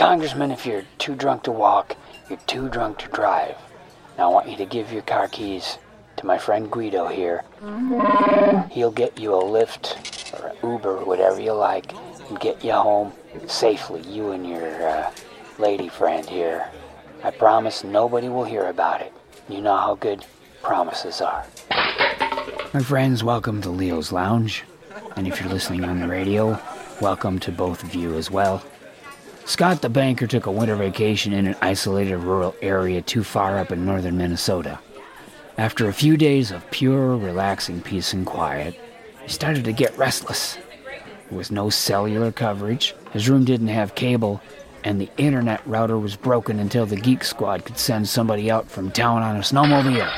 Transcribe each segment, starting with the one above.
Congressman, if you're too drunk to walk, you're too drunk to drive. Now I want you to give your car keys to my friend Guido here. He'll get you a Lyft or an Uber, whatever you like, and get you home safely, you and your uh, lady friend here. I promise nobody will hear about it. You know how good promises are. My friends, welcome to Leo's Lounge. And if you're listening on the radio, welcome to both of you as well. Scott the banker took a winter vacation in an isolated rural area too far up in northern Minnesota. After a few days of pure, relaxing peace and quiet, he started to get restless. There was no cellular coverage, his room didn't have cable, and the internet router was broken until the Geek Squad could send somebody out from town on a snowmobile.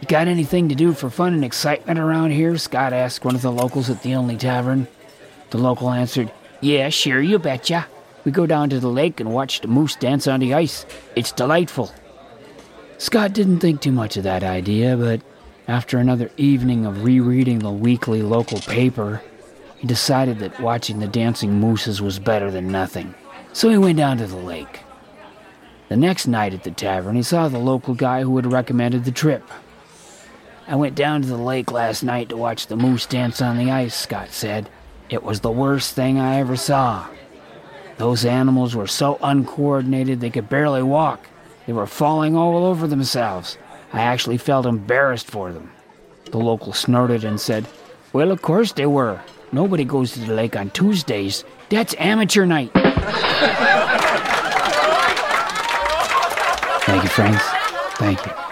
You got anything to do for fun and excitement around here? Scott asked one of the locals at the only tavern. The local answered, Yeah, sure, you betcha. We go down to the lake and watch the moose dance on the ice. It's delightful. Scott didn't think too much of that idea, but after another evening of rereading the weekly local paper, he decided that watching the dancing mooses was better than nothing. So he went down to the lake. The next night at the tavern, he saw the local guy who had recommended the trip. I went down to the lake last night to watch the moose dance on the ice, Scott said. It was the worst thing I ever saw. Those animals were so uncoordinated they could barely walk. They were falling all over themselves. I actually felt embarrassed for them. The local snorted and said, Well, of course they were. Nobody goes to the lake on Tuesdays. That's amateur night. Thank you, friends. Thank you.